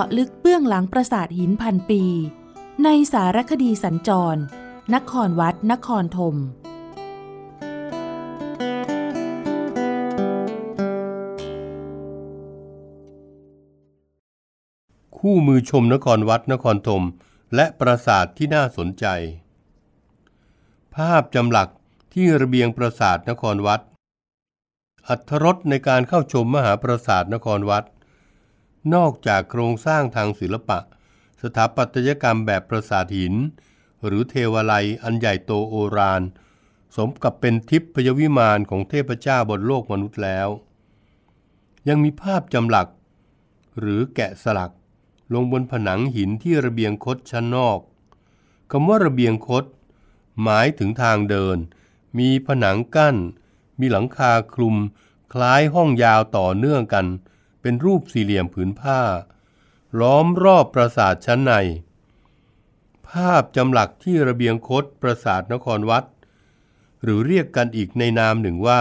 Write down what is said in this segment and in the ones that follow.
าะลึกเบื้องหลังปราสาทหินพันปี ในสารคดีสัญจร นครวัด นครธมคู่มือชมนครวัดนครธมและปราสาทที่น่าสนใจ ภาพจำหลักที่ระเบียงปราสาทนครวัด อัธรสในการเข้าชมมหาปราสาทนครวัด นอกจากโครงสร้างทางศิลปะ สถาปัตยกรรมแบบปราสาทหิน หรือเทวาลัยอันใหญ่โตโอรานสมกับเป็นทิพยวิมานของเทพเจ้าบนโลกมนุษย์แล้ว ยังมีภาพจำหลัก หรือแกะสลัก ลงบนผนังหินที่ระเบียงคดชั้นนอกคำว่าระเบียงคด หมายถึงทางเดิน มีผนังกั้น มีหลังคาคลุม คล้ายห้องยาวต่อเนื่องกัน เป็นรูปสี่เหลี่ยมผืนผ้า ล้อมรอบปราสาทชั้นใน ภาพจำหลักที่ระเบียงคดปราสาทนครวัด หรือเรียกกันอีกในนามหนึ่งว่า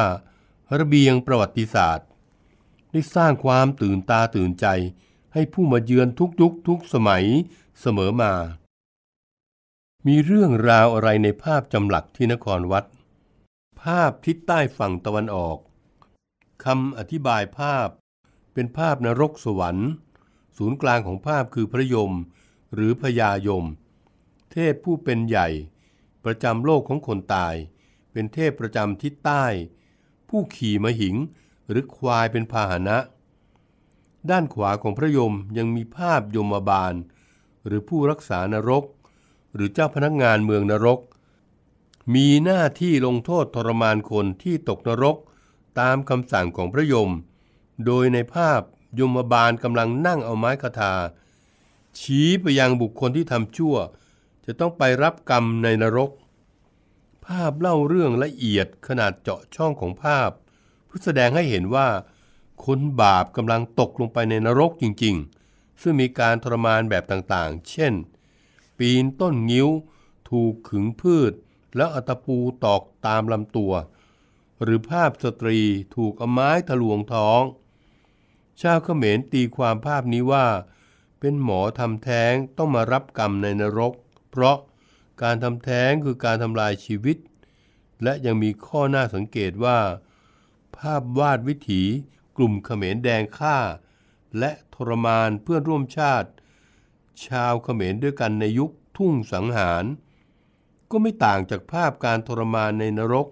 ระเบียงประวัติศาสตร์ ได้สร้างความตื่นตาตื่นใจให้ผู้มาเยือนทุกยุคทุกสมัยเสมอมา มีเรื่องราวอะไรในภาพจำหลักที่นครวัด ภาพทิศใต้ฝั่งตะวันออกคำอธิบายภาพ เป็นภาพนรกสวรรค์ ศูนย์กลางของภาพคือพระยม หรือพญายม เทพผู้เป็นใหญ่ ประจำโลกของคนตาย เป็นเทพประจำทิศใต้ ผู้ขี่มหิงหรือควายเป็นพาหนะ ด้านขวาของพระยมยังมีภาพยมบาล หรือผู้รักษานรก หรือเจ้าพนักงานเมืองนรก มีหน้าที่ลงโทษทรมานคนที่ตกนรกตามคำสั่งของพระยม โดยในภาพยมบาลกำลังนั่งเอาไม้คาถาชี้ไปยังบุคคลที่ทำชั่ว จะต้องไปรับกรรมในนรก ภาพเล่าเรื่องละเอียดขนาดเจาะช่องของภาพเพื่อแสดงให้เห็นว่า คนบาปกำลังตกลงไปในนรกจริง ๆ ซึ่งมีการทรมานแบบต่างๆ เช่น ปีนต้นงิ้ว ถูกขึงพืช แล้วอัตปูตอกตามลำตัว หรือภาพสตรีถูกเอาไม้ทะลวงท้อง ชาวเขมรตีความภาพนี้ว่า เป็นหมอทำแท้งต้องมารับกรรมในนรก เพราะการทำแท้งคือการทำลายชีวิต และยังมีข้อน่าสังเกตว่า ภาพวาดวิถีกลุ่มเขมรแดงฆ่า และทรมานเพื่อนร่วมชาติ ชาวเขมรด้วยกันในยุคทุ่งสังหาร ก็ไม่ต่างจากภาพการทรมานในนรก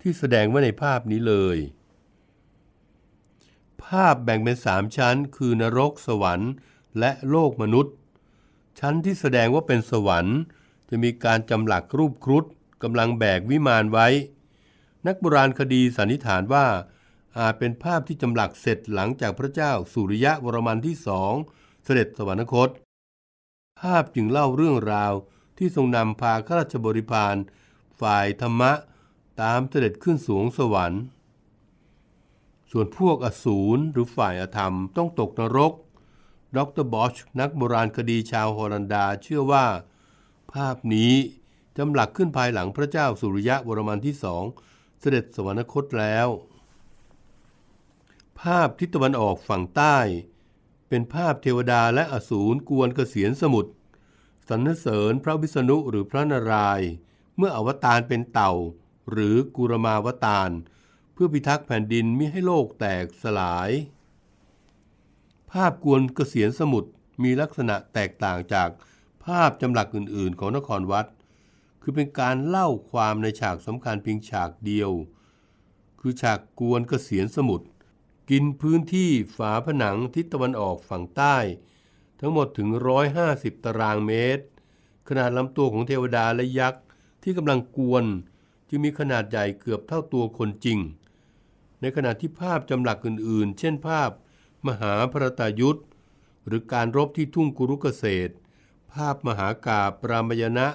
ที่แสดงไว้ในภาพนี้เลย ภาพแบ่งเป็นสามชั้น คือนรกสวรรค์ และโลกมนุษย์ ชั้นที่แสดงว่าเป็นสวรรค์ จะมีการจำหลักรูปครุฑกำลังแบกวิมานไว้ นักโบราณคดีสันนิษฐานว่า อาจเป็นภาพที่จำหลักเสร็จหลังจากพระเจ้าสุริยะวรมันที่สองเสด็จสวรรคต ภาพจึงเล่าเรื่องราวที่ทรงนำพาข้าราชบริพารฝ่ายธรรมะตามเสด็จขึ้นสูงสวรรค์ ส่วนพวกอสูรหรือฝ่ายอธรรมต้องตกนรก ดรบอชนักโบราณคดีชาวฮอลันดาเชื่อว่า ภาพนี้จำหลักขึ้นภายหลังพระเจ้าสุริยะวรมันที่สองเสด็จสวรรคตแล้ว ภาพทิศตะวันออกฝั่งใต้ เป็นภาพเทวดาและอสูรกวนเกษียนสมุทรสรรเสริญพระวิษณุหรือพระนารายณ์เมื่ออวตารเป็นเต่า หรือกุรมาวตาร เพื่อพิทักษ์แผ่นดินมิให้โลกแตกสลาย ภาพกวนเกษียนสมุทรมีลักษณะแตกต่างจากภาพจำหลักอื่นๆ ของนครวัด คือเป็นการเล่าความในฉากสำคัญเพียงฉากเดียว คือฉากกวนเกษียนสมุทรกินพื้นที่ฝาผนังทิศตะวันออกฝั่งใต้ ทั้งหมดถึง 150 ตารางเมตร ขนาดลำตัวของเทวดาและยักษ์ที่กำลังกวน จึงมีขนาดใหญ่เกือบเท่าตัวคนจริง ในขณะที่ภาพจำหลักอื่นๆ เช่นภาพ มหาพรตายุทธหรือการรบที่ทุ่งกุรุกเกษตร ภาพมหากาบรามยณะ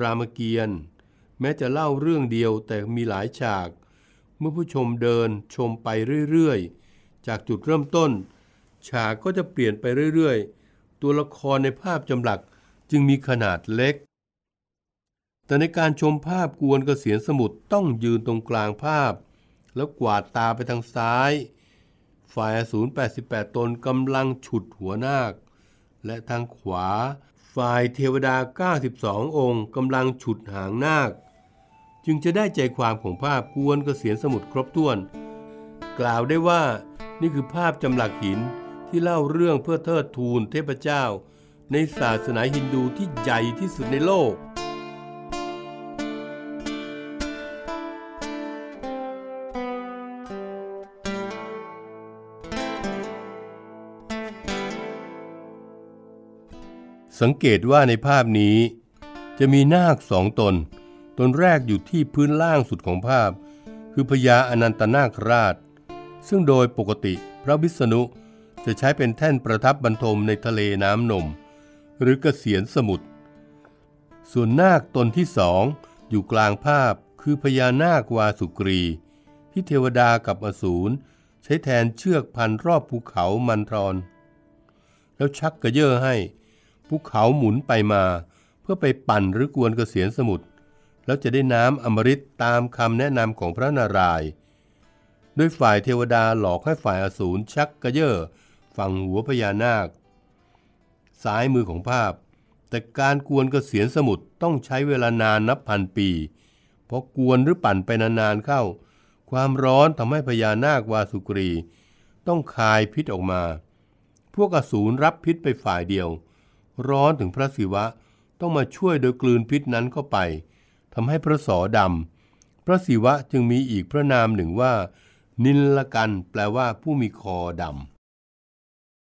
รามเกียรติ์แม้จะเล่าเรื่องเดียวแต่มีหลายฉาก เมื่อผู้ชมเดินชมไปเรื่อยๆ จากจุดเริ่มต้น ฉากก็จะเปลี่ยนไปเรื่อยๆ ตัวละครในภาพจำหลักจึงมีขนาดเล็ก แต่ในการชมภาพกวนเกษียณสมุทรต้องยืนตรงกลางภาพ แล้วกวาดตาไปทางซ้าย ฝ่ายอสูร88 ตนกำลังฉุดหัวนาค และทางขวา ฝ่ายเทวดา 92 องค์กำลังฉุดหางนาค จึงจะได้ใจความของภาพกวนกเกษียณสมุทรครบถ้วน กล่าวได้ว่านี่คือภาพจำหลักหินที่เล่าเรื่องเพื่อเทิดทูนเทพเจ้า ในศาสนาฮินดูที่ใหญ่ที่สุดในโลก สังเกตว่าในภาพนี้ จะมีนาคสองตน ตนแรกอยู่ที่พื้นล่างสุดของภาพ คือพญาอนันตนาคราช ซึ่งโดยปกติพระวิษณุจะใช้เป็นแท่นประทับบรรทมในทะเลน้ำนม หรือกเกษียณสมุทรส่วนนาคตนที่สองอยู่กลางภาพคือพญานาควาสุกรี ที่เทวดากับอสูรใช้แทนเชือกพันรอบภูเขามันทรอน แล้วชักกระเยาะให้ ภูเขาหมุนไปมา เพื่อไปปั่นหรือกวนกระเกษียณสมุทรแล้วจะได้น้ำอมฤตตามคำแนะนำของพระนารายณ์โดยฝ่ายเทวดาหลอกให้ฝ่ายอสูรชักกระเยาะฝั่งหัวพญานาค ซ้ายมือของภาพ แต่การกวนกระเกษียณสมุทรต้องใช้เวลานานนับพันปีเพราะกวนหรือปั่นไปนานๆเข้า ความร้อนทำให้พญานาควาสุกรี ต้องคายพิษออกมา พวกอสูรรับพิษไปฝ่ายเดียว ร้อนถึงพระศิวะ ต้องมาช่วยโดยกลืนพิษนั้นเข้าไปทำให้พระสอดำพระศิวะจึงมีอีกพระนามหนึ่งว่า นิลลกันแปลว่าผู้มีคอด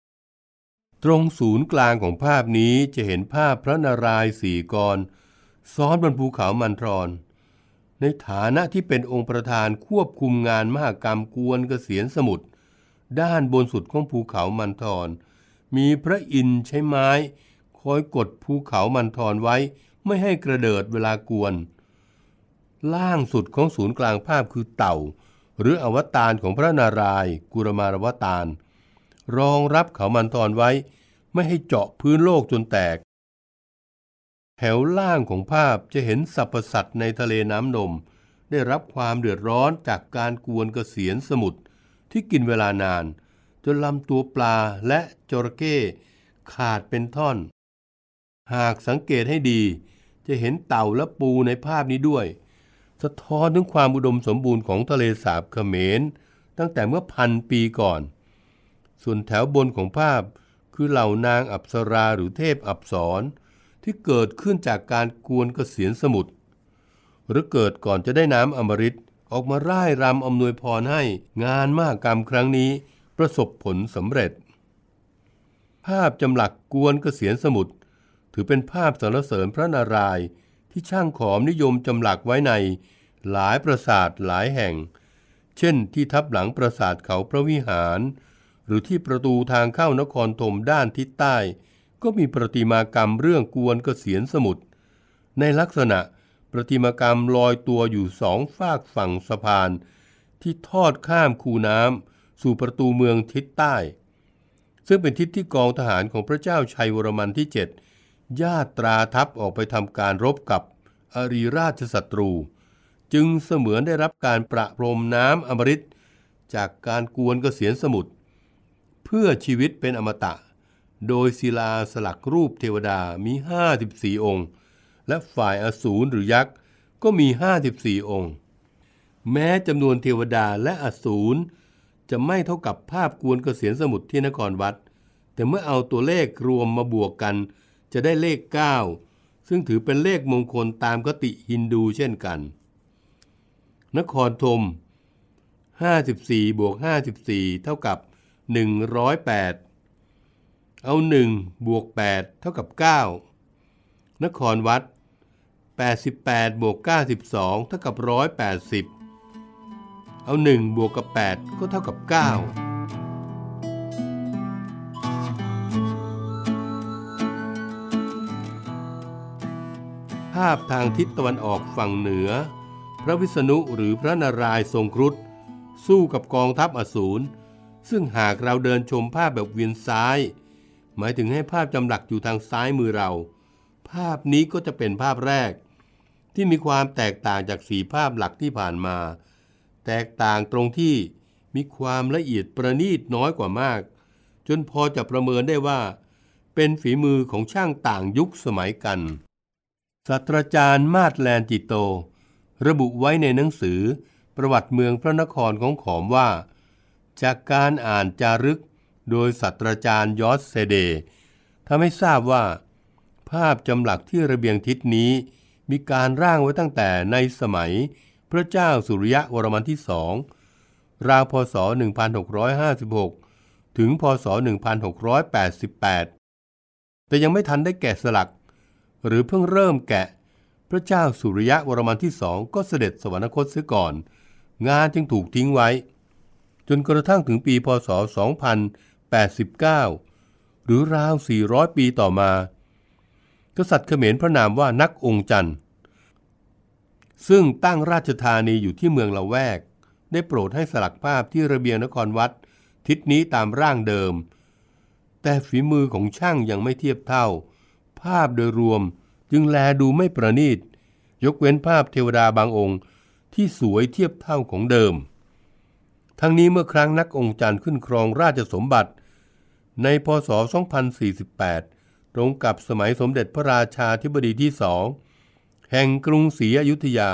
ำตรงศูนย์กลางของภาพนี้จะเห็นภาพพระนารายณ์สี่กรซ้อนบนภูเขามันทรอนในฐานะที่เป็นองค์ประธานควบคุมงานมหากรรมกวนเกษียณสมุทรด้านบนสุดของภูเขามันทรอนมีพระอินทร์ใช้ไม้ คอยกดภูเขามันทรไว้ไม่ให้กระเดิดเวลากวน ล่างสุดของศูนย์กลางภาพคือเต่า หรืออวตารของพระนารายณ์กุรมารวตารรองรับเขามันทรไว้ ไม่ให้เจาะพื้นโลกจนแตก แถวล่างของภาพจะเห็นสรรพสัตว์ในทะเลน้ำนม ได้รับความเดือดร้อนจากการกวนเกษียณสมุทรที่กินเวลานาน จนลำตัวปลาและจระเข้ขาดเป็นท่อน หากสังเกตให้ดี จะเห็นเต่าและปูในภาพนี้ด้วย สะท้อนถึงความอุดมสมบูรณ์ของทะเลสาบเขมร ตั้งแต่เมื่อพันปีก่อน ส่วนแถวบนของภาพคือเหล่านางอัปสราหรือเทพอัปสรที่เกิดขึ้นจากการกวนเกษียณสมุทรหรือเกิดก่อนจะได้น้ำอมฤตออกมาร่ายรำอำนวยพรให้งานมากรรมครั้งนี้ประสบผลสำเร็จ ภาพจำหลักกวนเกษียณสมุทร ถือเป็นภาพสรรเสริญพระนารายณ์ที่ช่างขอมนิยมจำหลักไว้ในหลายปราสาทหลายแห่ง เช่นที่ทับหลังปราสาทเขาพระวิหาร หรือที่ประตูทางเข้านครธมด้านทิศใต้ ก็มีประติมากรรมเรื่องกวนเกษียณสมุทรในลักษณะประติมากรรมลอยตัวอยู่สองฝากฝั่งสะพาน ที่ทอดข้ามคูน้ำสู่ประตูเมืองทิศใต้ ซึ่งเป็นทิศที่กองทหารของพระเจ้าชัยวรมันที่ 7 ญาตราทัพออกไปทำการรบกับอริราชศัตรู จึงเสมือนได้รับการประพรมน้ำอมฤตจากการกวนกเกษียณสมุทรเพื่อชีวิตเป็นอมตะ โดยศิลาสลักรูปเทวดามี 54 องค์ และฝ่ายอสูรหรือยักษ์ก็มี 54 องค์ แม้จำนวนเทวดาและอสูรจะไม่เท่ากับภาพกวนกเกษียณสมุทรที่นครวัด แต่เมื่อเอาตัวเลขรวมมาบวกกัน จะได้เลข 9 ซึ่งถือเป็นเลขมงคลตามคติฮินดูเช่นกัน นครธม 54บวก54 เท่ากับ 108 เอา1บวก8เท่ากับ 9 นครวัด 88บวก92 เท่ากับ 180 เอา1บวกกับ 8 ก็เท่ากับ 9าพทางทิศตะวันออกฝั่งเหนือ พระวิษณุหรือพระนารายณ์ทรงครุฑสู้กับกองทัพอสูร ซึ่งหากเราเดินชมภาพแบบเวียนซ้าย หมายถึงให้ภาพจำหลักอยู่ทางซ้ายมือเรา ภาพนี้ก็จะเป็นภาพแรก ที่มีความแตกต่างจากสีภาพหลักที่ผ่านมา แตกต่างตรงที่มีความละเอียดประณีตน้อยกว่ามาก จนพอจะประเมินได้ว่า เป็นฝีมือของช่างต่างยุคสมัยกัน ศาสตราจารย์มาดแลนจิโต ระบุไว้ในหนังสือประวัติเมืองพระนครของขอมว่า จากการอ่านจารึกโดยศาสตราจารย์ยอสเซเดทำให้ทราบว่า ภาพจำหลักที่ระเบียงทิศนี้ มีการร่างไว้ตั้งแต่ในสมัยพระเจ้าสุริยะวรมันที่สองราวพศ 1656 ถึงพศ 1688 แต่ยังไม่ทันได้แกะสลัก หรือเพิ่งเริ่มแกะ พระเจ้าสุริยะวรมันที่สองก็เสด็จสวรรคตเสียก่อน งานจึงถูกทิ้งไว้ จนกระทั่งถึงปีพศ 2089 หรือราว 400 ปีต่อมา กษัตริย์เขมรพระนามว่านักองค์จันทร์ซึ่งตั้งราชธานีอยู่ที่เมืองละแวก ได้โปรดให้สลักภาพที่ระเบียงนครวัด ทิศนี้ตามร่างเดิม แต่ฝีมือของช่างยังไม่เทียบเท่า ภาพโดยรวม จึงแลดูไม่ประณีต ยกเว้นภาพเทวดาบางองค์ ที่สวยเทียบเท่าของเดิม ทั้งนี้เมื่อครั้งนักองค์จันทร์ขึ้นครองราชสมบัติ ในพศ 2048 ตรงกับสมัยสมเด็จพระราชาธิบดีที่สองแห่งกรุงศรีอยุธยา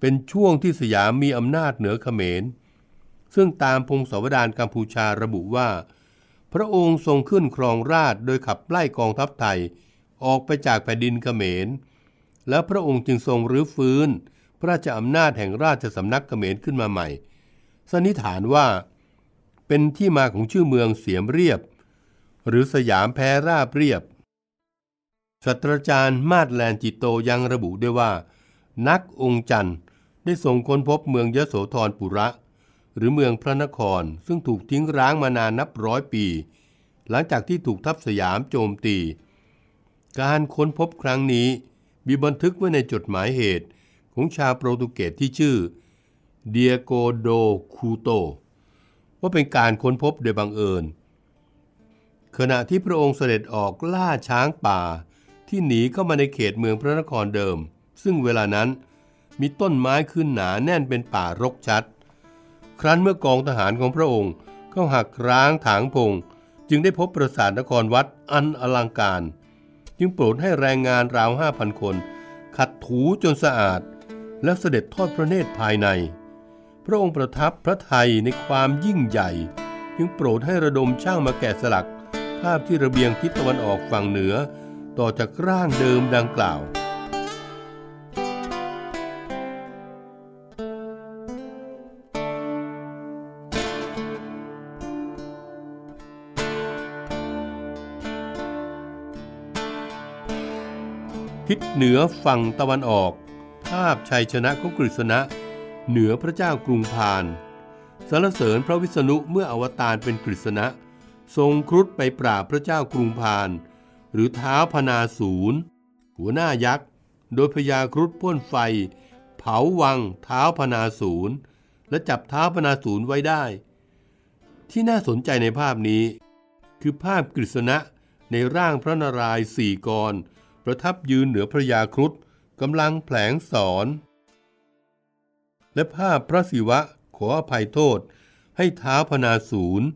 เป็นช่วงที่สยามมีอำนาจเหนือเขมร ซึ่งตามพงศาวดารกัมพูชาระบุว่า พระองค์ทรงขึ้นครองราชโดยขับไล่กองทัพไทย ออกไปจากแผ่นดินเขมร แล้วพระองค์จึงทรงรื้อฟื้น พระราชอำนาจแห่งราชสำนักเขมรขึ้นมาใหม่ สันนิษฐานว่า เป็นที่มาของชื่อเมืองเสียมเรียบ หรือสยามแพ้ราบเรียบศาสตราจารย์มาดแลนจิตโตยังระบุด้วยว่า นักองค์จันทร์ได้ส่งค้นพบเมืองยโสธรปุระ หรือเมืองพระนครซึ่งถูกทิ้งร้างมานานนับร้อยปี หลังจากที่ถูกทัพสยามโจมตี การค้นพบครั้งนี้มีบันทึกไว้ในจดหมายเหตุของชาวโปรตุเกสที่ชื่อเดียโกโดคูโต ว่าเป็นการค้นพบโดยบังเอิญ ขณะที่พระองค์เสด็จออกล่าช้างป่าที่หนีเข้ามาในเขตเมืองพระนครเดิม ซึ่งเวลานั้นมีต้นไม้ขึ้นหนาแน่นเป็นป่ารกชัด ครั้นเมื่อกองทหารของพระองค์เข้าหักร้างถางพง จึงได้พบปราสาทนครวัดอันอลังการ จึงโปรดให้แรงงานราวห้าพันคน ขัดถูจนสะอาด และเสด็จทอดพระเนตรภายใน พระองค์ประทับพระไทยในความยิ่งใหญ่ จึงโปรดให้ระดมช่างมาแกะสลัก ภาพที่ระเบียงทิศตะวันออกฝั่งเหนือ ต่อจากร่างเดิมดังกล่าว ทิศเหนือฝั่งตะวันออก ภาพชัยชนะของกฤษณะ เหนือพระเจ้ากรุงพานสรรเสริญพระวิษณุเมื่ออวตารเป็นกฤษณะ ทรงครุฑไปปราบพระเจ้ากรุงพานหรือเท้าพนาศูนย์หัวหน้ายักษ์ โดยพญาครุฑพ่นไฟ เผาวังเท้าพนาศูนย์และจับเท้าพนาศูนย์ไว้ได้ ที่น่าสนใจในภาพนี้ คือภาพกฤษณะในร่างพระนารายณ์สี่กร ประทับยืนเหนือพระยาครุฑกำลังแผลงสอน และภาพพระศิวะขออภัยโทษให้เท้าพนาศูนย์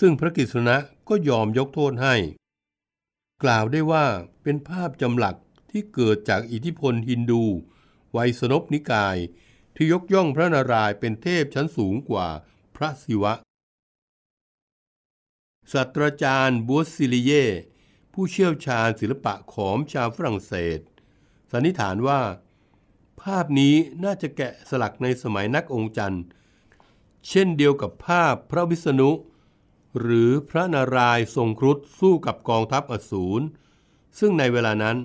ซึ่งพระกฤษณะก็ยอมยกโทษให้ กล่าวได้ว่าเป็นภาพจำหลักที่เกิดจากอิทธิพลฮินดู ไวยสนพนิกาย ที่ยกย่องพระนารายณ์เป็นเทพชั้นสูงกว่าพระศิวะศาสตราจารย์บัวซิลิเย ผู้เชี่ยวชาญศิลปะขอมชาวฝรั่งเศส สันนิษฐานว่า ภาพนี้น่าจะแกะสลักในสมัยนักองค์จันทร์ เช่นเดียวกับภาพพระวิษณุ หรือพระนารายณ์ทรงครุฑสู้กับกองทัพอสูร ซึ่งในเวลานั้น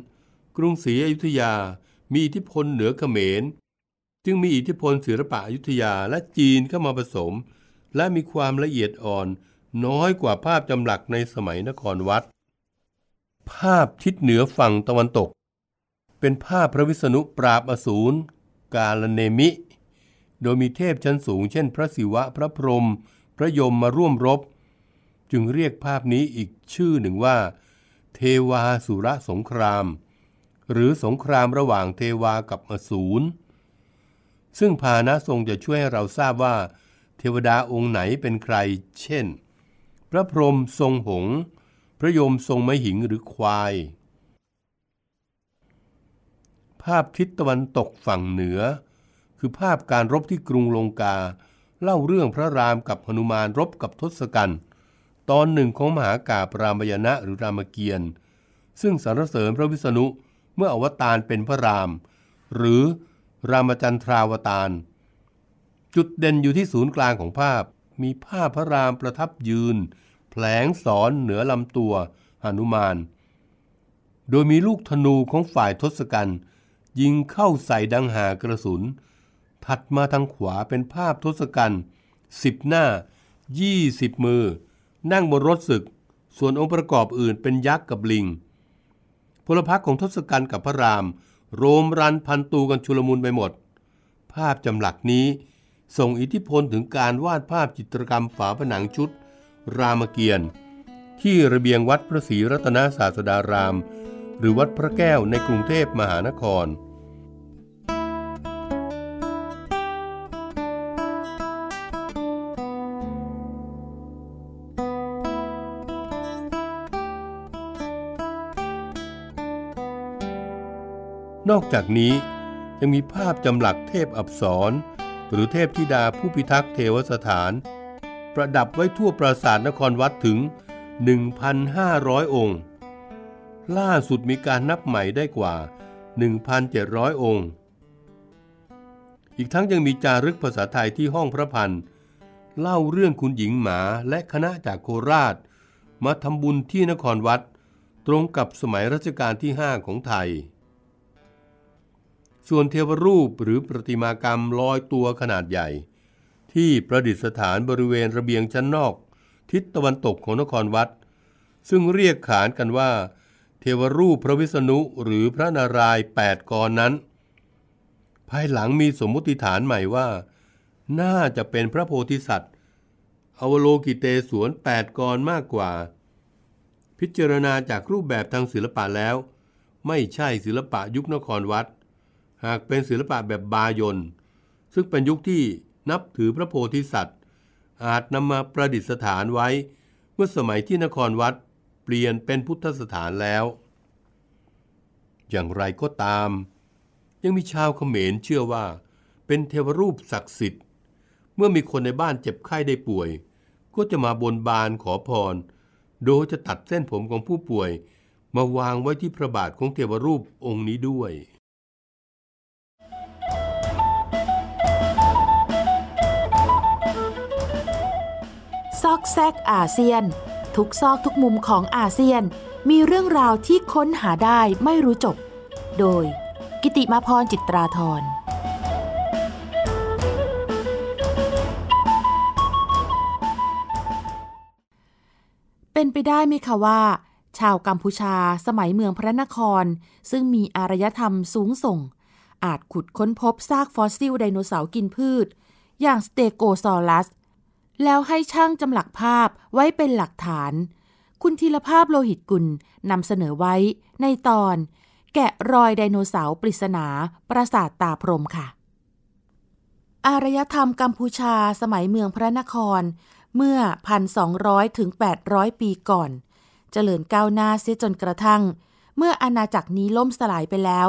กรุงศรีอยุธยามีอิทธิพลเหนือเขมร จึงมีอิทธิพลศิลปะอยุธยาและจีนเข้ามาผสม และมีความละเอียดอ่อนน้อยกว่าภาพจำหลักในสมัยนครวัด ภาพทิศเหนือฝั่งตะวันตก เป็นภาพพระวิษณุปราบอสูรกาลเนมิ โดยมีเทพชั้นสูง เช่น พระศิวะพระพรหมพระยมมาร่วมรบ จึงเรียกภาพนี้อีกชื่อหนึ่งว่า เทวาสุรสงคราม หรือสงครามระหว่างเทวากับอสูรซึ่งพาณทรงจะช่วยให้เราทราบว่า เทวดาองค์ไหนเป็นใคร เช่น พระพรหมทรงหงส์ พระยมทรงไมหิงหรือควาย ภาพทิศตะวันตกฝั่งเหนือ คือภาพการรบที่กรุงลงกา เล่าเรื่องพระรามกับหนุมานรบกับทศกัณฐ์ตอนหนึ่งของมหากาบรามยณะหรือรามเกียรติ์ซึ่งสรรเสริญพระวิษณุเมื่ออวตารเป็นพระราม หรือรามจันทราวตารจุดเด่นอยู่ที่ศูนย์กลางของภาพมีภาพพระรามประทับยืน ผลงสอนเหนือลำตัวหนุมาน โดยมีลูกธนูของฝ่ายทศกัณฐ์ยิงเข้าใส่ดังหากระสุน ถัดมาทางขวาเป็นภาพทศกัณฐ์สิบหน้ายี่สิบมือ นั่งบนรถศึก ส่วนองค์ประกอบอื่นเป็นยักษ์กับลิง พลพรรคของทศกัณฐ์กับพระราม โรมรันพันตูกันชุลมุนไปหมด ภาพจำหลักนี้ส่งอิทธิพลถึงการวาดภาพจิตรกรรมฝาผนังชุด รามเกียรติ์ที่ระเบียงวัดพระศรีรัตนศาสดาราม หรือวัดพระแก้วในกรุงเทพมหานคร นอกจากนี้ยังมีภาพจำหลักเทพอับสรหรือเทพธิดาผู้พิทักษ์เทวสถาน ประดับไว้ทั่วปราสาทนครวัดถึง 1,500 องค์ ล่าสุดมีการนับใหม่ได้กว่า 1,700 องค์ อีกทั้งยังมีจารึกภาษาไทยที่ห้องพระพันเล่าเรื่องคุณหญิงหมาและคณะจากโคราช มาทำบุญที่นครวัด ตรงกับสมัยรัชกาลที่ 5 ของไทย ส่วนเทวรูปหรือประติมากรรมลอยตัวขนาดใหญ่ ที่ประดิษฐานบริเวณระเบียงชั้นนอก ทิศตะวันตกของนครวัด ซึ่งเรียกขานกันว่า เทวรูปพระวิษณุหรือพระนารายณ์แปดกรนั้น ภายหลังมีสมมติฐานใหม่ว่า น่าจะเป็นพระโพธิสัตว์ อวโลกิเตศวนแปดกรมากกว่า พิจารณาจากรูปแบบทางศิลปะแล้ว ไม่ใช่ศิลปะยุคนครวัด หากเป็นศิลปะแบบบายนซึ่งเป็นยุคที่ นับถือพระโพธิสัตว์ อาจนำมาประดิษฐานไว้ เมื่อสมัยที่นครวัดเปลี่ยนเป็นพุทธสถานแล้ว อย่างไรก็ตาม ยังมีชาวเขมรเชื่อว่า เป็นเทวรูปศักดิ์สิทธิ์ เมื่อมีคนในบ้านเจ็บไข้ได้ป่วย ก็จะมาบนบานขอพร โดยจะตัดเส้นผมของผู้ป่วย มาวางไว้ที่พระบาทของเทวรูปองค์นี้ด้วย ซอกแซกอาเซียน ทุกซอกทุกมุมของอาเซียน มีเรื่องราวที่ค้นหาได้ไม่รู้จบ โดย กิติมาพรจิตราธรเป็นไปได้ไหมคะว่า ชาวกัมพูชาสมัยเมืองพระนคร ซึ่งมีอารยธรรมสูงส่ง อาจขุดค้นพบซากฟอสซิลไดโนเสาร์กินพืช อย่างสเตโกซอรัส แล้วให้ช่างจำหลักภาพไว้เป็นหลักฐาน คุณธีรภาพโลหิตกุลนำเสนอไว้ในตอน แกะรอยไดโนเสาร์ปริศนาปราสาทตาพรหมค่ะ อารยธรรมกัมพูชาสมัยเมืองพระนคร เมื่อ 1,200 ถึง 800 ปีก่อน เจริญก้าวหน้าเสียจนกระทั่ง เมื่ออาณาจักรนี้ล่มสลายไปแล้ว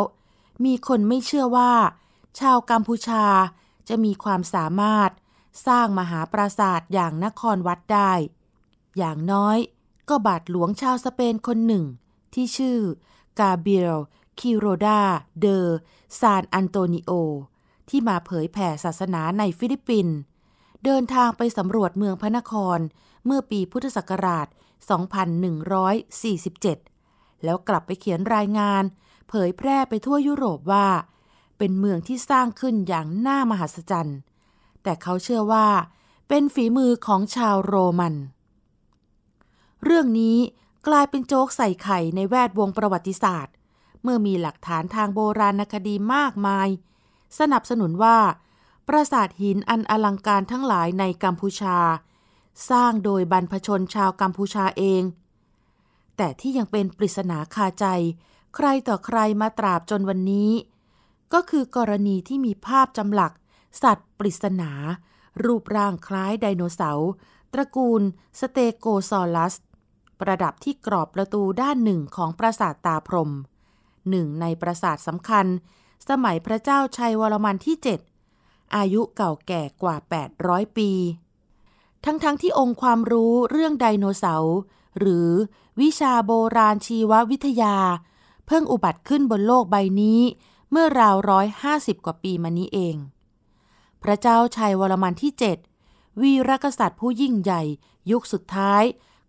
มีคนไม่เชื่อว่า ชาวกัมพูชาจะมีความสามารถ สร้างมหาปราสาทอย่างนครวัดได้ อย่างน้อยก็บาทหลวงชาวสเปนคนหนึ่ง ที่ชื่อกาเบรียลคิโรดา เดอซานอันโตนิโอ ที่มาเผยแผ่ศาสนาในฟิลิปปินส์เดินทางไปสำรวจเมืองพระนครเมื่อปีพุทธศักราช 2147 แล้วกลับไปเขียนรายงาน เผยแพร่ไปทั่วยุโรปว่า เป็นเมืองที่สร้างขึ้นอย่างน่ามหัศจรรย์ แต่เขาเชื่อว่า เป็นฝีมือของชาวโรมัน เรื่องนี้กลายเป็นโจ๊กใส่ไข่ในแวดวงประวัติศาสตร์ เมื่อมีหลักฐานทางโบราณคดีมากมาย สนับสนุนว่า ปราสาทหินอันอลังการทั้งหลายในกัมพูชา สร้างโดยบรรพชนชาวกัมพูชาเอง แต่ที่ยังเป็นปริศนาคาใจ ใครต่อใครมาตราบจนวันนี้ ก็คือกรณีที่มีภาพจำหลัก สัตว์ปริศนา รูปร่างคล้ายไดโนเสาร์ตระกูลสเตโกซอลัส ประดับที่กรอบประตูด้านหนึ่งของปราสาทตาพรมหนึ่งในปราสาทสำคัญ สมัยพระเจ้าชัยวรมันที่ 7 อายุเก่าแก่กว่า 800 ปี ทั้งๆทที่องค์ความรู้เรื่องไดโนเสาร์หรือวิชาโบราณชีววิทยา เพิ่งอุบัติขึ้นบนโลกใบนี้ เมื่อราวร้อยห้าสิบกว่าปีมานี้เอง พระเจ้าชัยวรมันที่ 7 วีรกษัตริย์ผู้ยิ่งใหญ่ ยุคสุดท้าย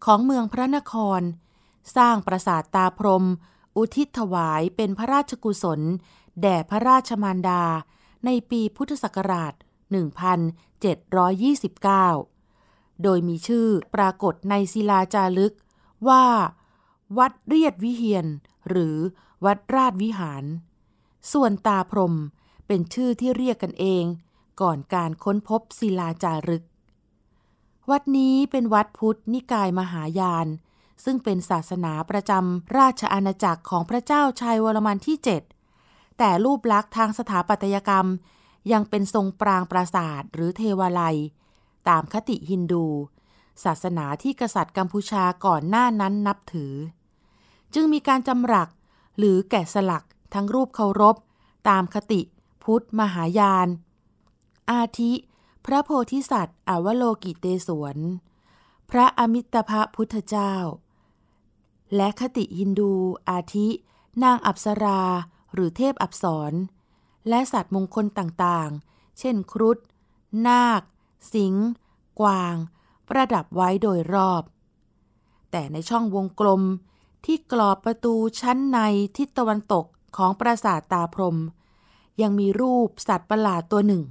ของเมืองพระนคร สร้างปราสาทตาพรม อุทิศถวายเป็นพระราชกุศล แด่พระราชมารดา ในปีพุทธศักราช 1729 โดยมีชื่อปรากฏในศิลาจารึกว่า วัดเรียดวิเฮียน หรือวัดราชวิหาร ส่วนตาพรมเป็นชื่อที่เรียกกันเอง ก่อนการค้นพบศิลาจารึก วัดนี้เป็นวัดพุทธนิกายมหายาน ซึ่งเป็นศาสนาประจำราชอาณาจักรของพระเจ้าชัยวรมันที่ 7 แต่รูปลักษณ์ทางสถาปัตยกรรม ยังเป็นทรงปรางปราสาทหรือเทวาลัย ตามคติฮินดู ศาสนาที่กษัตริย์กัมพูชาก่อนหน้านั้นนับถือ จึงมีการจำรักหรือแกะสลักทั้งรูปเคารพ ตามคติพุทธมหายาน อาทิ พระโพธิสัตว์อวโลกิเตศวรพระอมิตภะพุทธเจ้า และคติฮินดู อาทิ นางอัปสรา หรือเทพอัปสร และสัตว์มงคลต่างๆ เช่นครุฑ นาค สิงห์กวาง ประดับไว้โดยรอบ แต่ในช่องวงกลมที่กรอบประตูชั้นในทิศตะวันตกของปราสาทตาพรม ยังมีรูปสัตว์ประหลาดตัวหนึ่ง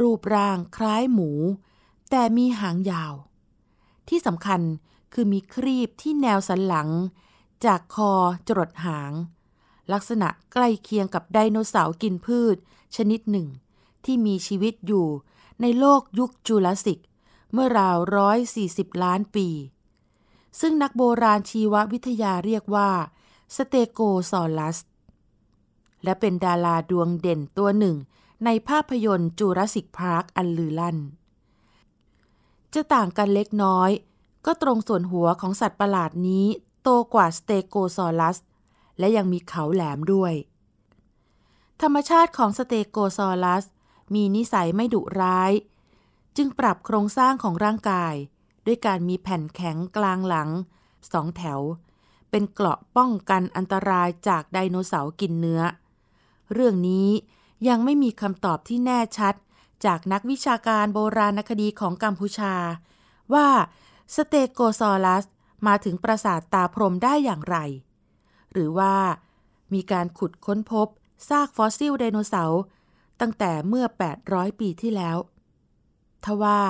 รูปร่างคล้ายหมู แต่มีหางยาว ที่สำคัญคือมีครีบที่แนวสันหลัง จากคอจรดหาง ลักษณะใกล้เคียงกับไดโนเสาร์กินพืช ชนิดหนึ่ง ที่มีชีวิตอยู่ในโลกยุคจูราสสิก เมื่อราวร้อยสี่สิบล้านปี ซึ่งนักโบราณชีววิทยาเรียกว่า สเตโกซอรัส และเป็นดาราดวงเด่นตัวหนึ่ง ในภาพยนตร์จูราสสิกพาร์คอันลือลั่น จะต่างกันเล็กน้อย ก็ตรงส่วนหัวของสัตว์ประหลาดนี้โตกว่าสเตโกซอรัส และยังมีเขาแหลมด้วย ธรรมชาติของสเตโกซอรัส มีนิสัยไม่ดุร้าย จึงปรับโครงสร้างของร่างกาย ด้วยการมีแผ่นแข็งกลางหลังสองแถว เป็นเกราะป้องกันอันตรายจากไดโนเสาร์กินเนื้อ เรื่องนี้ ยังไม่มีคำตอบที่แน่ชัด จากนักวิชาการโบราณคดีของกัมพูชา ว่าสเตโกซอรัสมาถึงปราสาทตาพรมได้อย่างไร หรือว่ามีการขุดค้นพบซากฟอสซิลไดโนเสาร์ตั้งแต่เมื่อ 800 ปีที่แล้ว ทว่า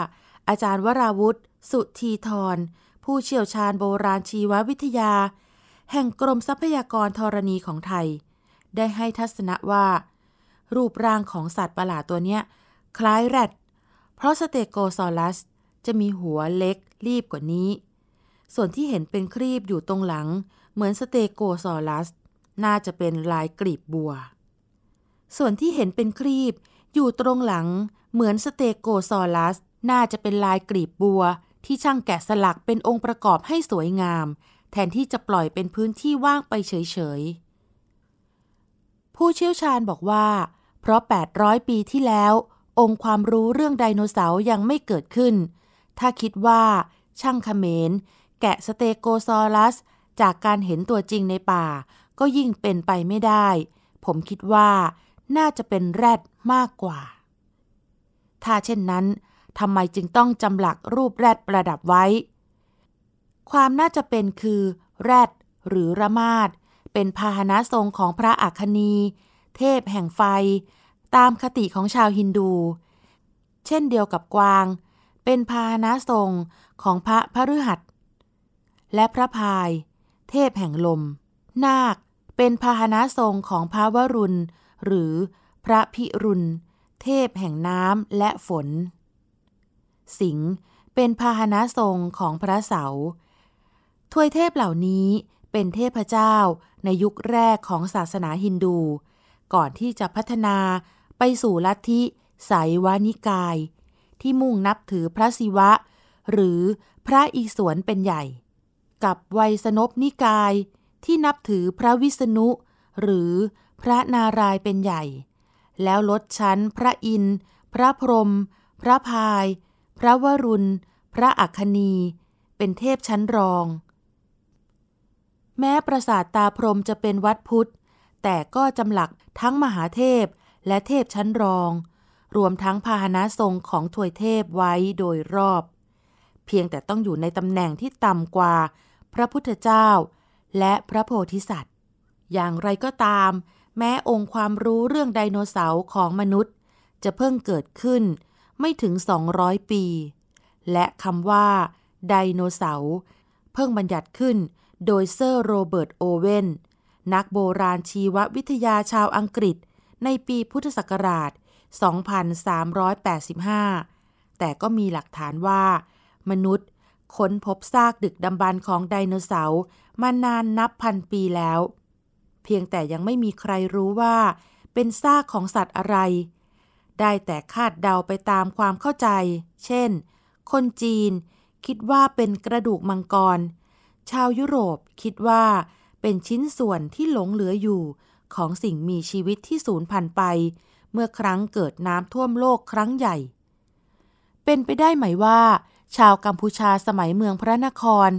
อาจารย์วราวุธ สุธีธร ผู้เชี่ยวชาญโบราณชีววิทยา แห่งกรมทรัพยากรธรณีของไทย ได้ให้ทัศนะว่า รูปร่างของสัตว์ประหลาดตัวนี้คล้ายแรด เพราะสเตโกซอรัสจะมีหัวเล็กลีบกว่านี้ ส่วนที่เห็นเป็นครีบอยู่ตรงหลัง เหมือนสเตโกซอรัส น่าจะเป็นลายกลีบบัว ส่วนที่เห็นเป็นครีบอยู่ตรงหลัง เหมือนสเตโกซอรัส น่าจะเป็นลายกลีบบัว ที่ช่างแกะสลักเป็นองค์ประกอบให้สวยงาม แทนที่จะปล่อยเป็นพื้นที่ว่างไปเฉยๆผู้เชี่ยวชาญบอกว่า เพราะ 800 ปีที่แล้ว องค์ความรู้เรื่องไดโนเสาร์ยังไม่เกิดขึ้น ถ้าคิดว่า ช่างเขมร แกะสเตโกซอรัส จากการเห็นตัวจริงในป่า ก็ยิ่งเป็นไปไม่ได้ ผมคิดว่า น่าจะเป็นแรดมากกว่า ถ้าเช่นนั้นทำไมจึงต้องจำหลักรูปแรดประดับไว้ ความน่าจะเป็นคือ แรดหรือระมาดเป็นพาหนะทรงของพระอัคนี เทพแห่งไฟ ตามคติของชาวฮินดู เช่นเดียวกับกวาง เป็นพาหนะทรงของพระพฤหัส และพระพาย เทพแห่งลม นาค เป็นพาหนะทรงของพระวรุณ หรือพระพิรุณ เทพแห่งน้ำและฝน สิงห์เป็นพาหนะทรงของพระเสาทวยเทพเหล่านี้เป็นเทพเจ้าในยุคแรกของศาสนาฮินดู ก่อนที่จะพัฒนาไปสู่ลัทธิไสยวานิกาย ที่มุ่งนับถือพระศิวะ หรือพระอิศวรเป็นใหญ่ กับไวยสนบนิกายที่นับถือพระวิษณุ หรือพระนารายณ์เป็นใหญ่ แล้วลดชั้นพระอินทร์พระพรหมพระพาย พระวรุณ พระอัคคณีเป็นเทพชั้นรอง แม้ปราสาทตาพรหมจะเป็นวัดพุทธ แต่ก็จำหลักทั้งมหาเทพและเทพชั้นรอง รวมทั้งพาหนะทรงของถวยเทพไว้โดยรอบ เพียงแต่ต้องอยู่ในตำแหน่งที่ต่ำกว่า พระพุทธเจ้า และพระโพธิสัตว์ อย่างไรก็ตาม แม้องค์ความรู้เรื่องไดโนเสาร์ของมนุษย์ จะเพิ่งเกิดขึ้นไม่ถึง 200 ปี และคำว่าไดโนเสาร์เพิ่งบัญญัติขึ้นโดยเซอร์โรเบิร์ตโอเวน นักโบราณชีววิทยาชาวอังกฤษ ในปีพุทธศักราช 2385 แต่ก็มีหลักฐานว่า มนุษย์ค้นพบซากดึกดำบรรพ์ของไดโนเสาร์มานานนับพันปีแล้ว เพียงแต่ยังไม่มีใครรู้ว่า เป็นซากของสัตว์อะไร ได้แต่คาดเดาไปตามความเข้าใจ เช่น คนจีนคิดว่าเป็นกระดูกมังกร ชาวยุโรปคิดว่า เป็นชิ้นส่วนที่หลงเหลืออยู่ ของสิ่งมีชีวิตที่สูญพันธุ์ไป เมื่อครั้งเกิดน้ำท่วมโลกครั้งใหญ่ เป็นไปได้ไหมว่า ชาวกัมพูชาสมัยเมืองพระนคร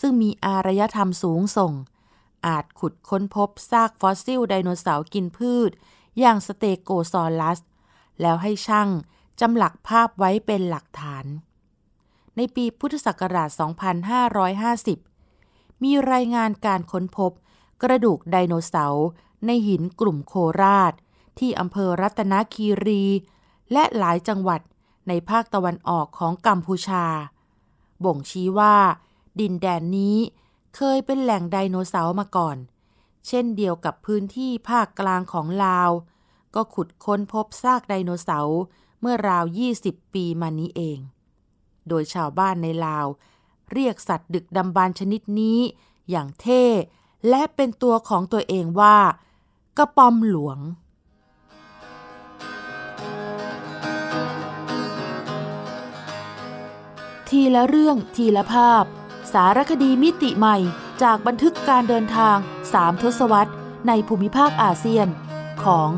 ซึ่งมีอารยธรรมสูงส่ง อาจขุดค้นพบซากฟอสซิลไดโนเสาร์กินพืช อย่างสเตโกซอรัส แล้วให้ช่างจำหลักภาพไว้เป็นหลักฐาน ในปีพุทธศักราช 2550 มีรายงานการค้นพบ กระดูกไดโนเสาร์ในหินกลุ่มโคราช ที่อำเภอรัตนคีรี และหลายจังหวัดในภาคตะวันออกของกัมพูชา บ่งชี้ว่า ดินแดนนี้เคยเป็นแหล่งไดโนเสาร์มาก่อน เช่นเดียวกับพื้นที่ภาคกลางของลาว ก็ขุดค้นพบซากไดโนเสาร์เมื่อราว 20 ปีมานี้เอง โดยชาวบ้านในลาว เรียกสัตว์ดึกดำบรรพ์ชนิดนี้ อย่างเท่ และเป็นตัวของตัวเองว่า กระปอมหลวง ทีละเรื่องทีละภาพ สารคดีมิติใหม่จากบันทึกการเดินทางสามทศวรรษในภูมิภาคอาเซียน ของ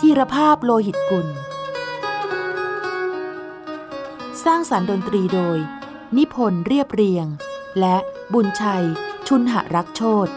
ทีรภาพโลหิตกุล สร้างสารรค์ดนตรีโดย นิพนธ์เรียบเรียง และบุญชัย ชุนหรักโชต